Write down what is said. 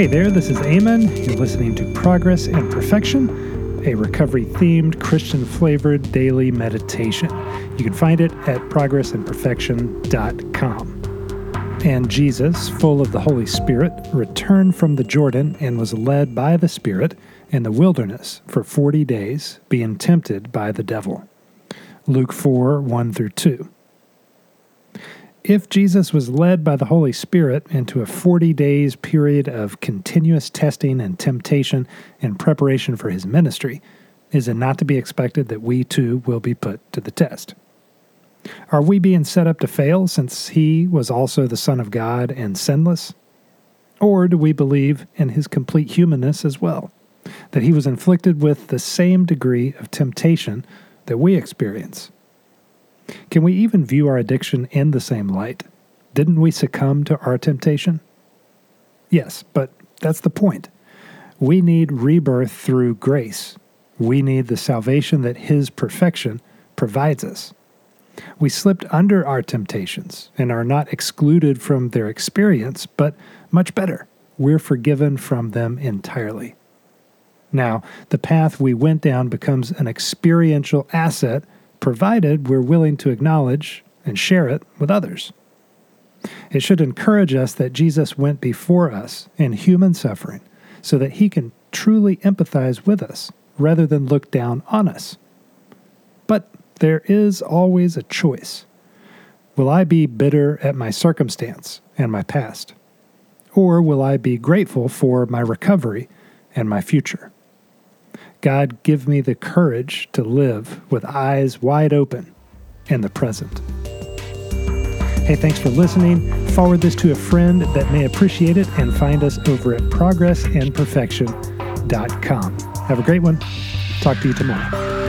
Hey there, this is Eamon. You're listening to Progress and Perfection, a recovery themed, Christian flavored daily meditation. You can find it at progressandperfection.com. And Jesus, full of the Holy Spirit, returned from the Jordan and was led by the Spirit in the wilderness for 40 days, being tempted by the devil. Luke 4 1 through 2. If Jesus was led by the Holy Spirit into a 40 days period of continuous testing and temptation in preparation for his ministry, is it not to be expected that we too will be put to the test? Are we being set up to fail since he was also the Son of God and sinless? Or do we believe in his complete humanness as well? That he was inflicted with the same degree of temptation that we experience? Can we even view our addiction in the same light? Didn't we succumb to our temptation? Yes, but that's the point. We need rebirth through grace. We need the salvation that His perfection provides us. We slipped under our temptations and are not excluded from their experience, but much better, we're forgiven from them entirely. Now, the path we went down becomes an experiential asset provided we're willing to acknowledge and share it with others. It should encourage us that Jesus went before us in human suffering so that he can truly empathize with us rather than look down on us. But there is always a choice. Will I be bitter at my circumstance and my past? Or will I be grateful for my recovery and my future? God, give me the courage to live with eyes wide open in the present. Hey, thanks for listening. Forward this to a friend that may appreciate it and find us over at progressandperfection.com. Have a great one. Talk to you tomorrow.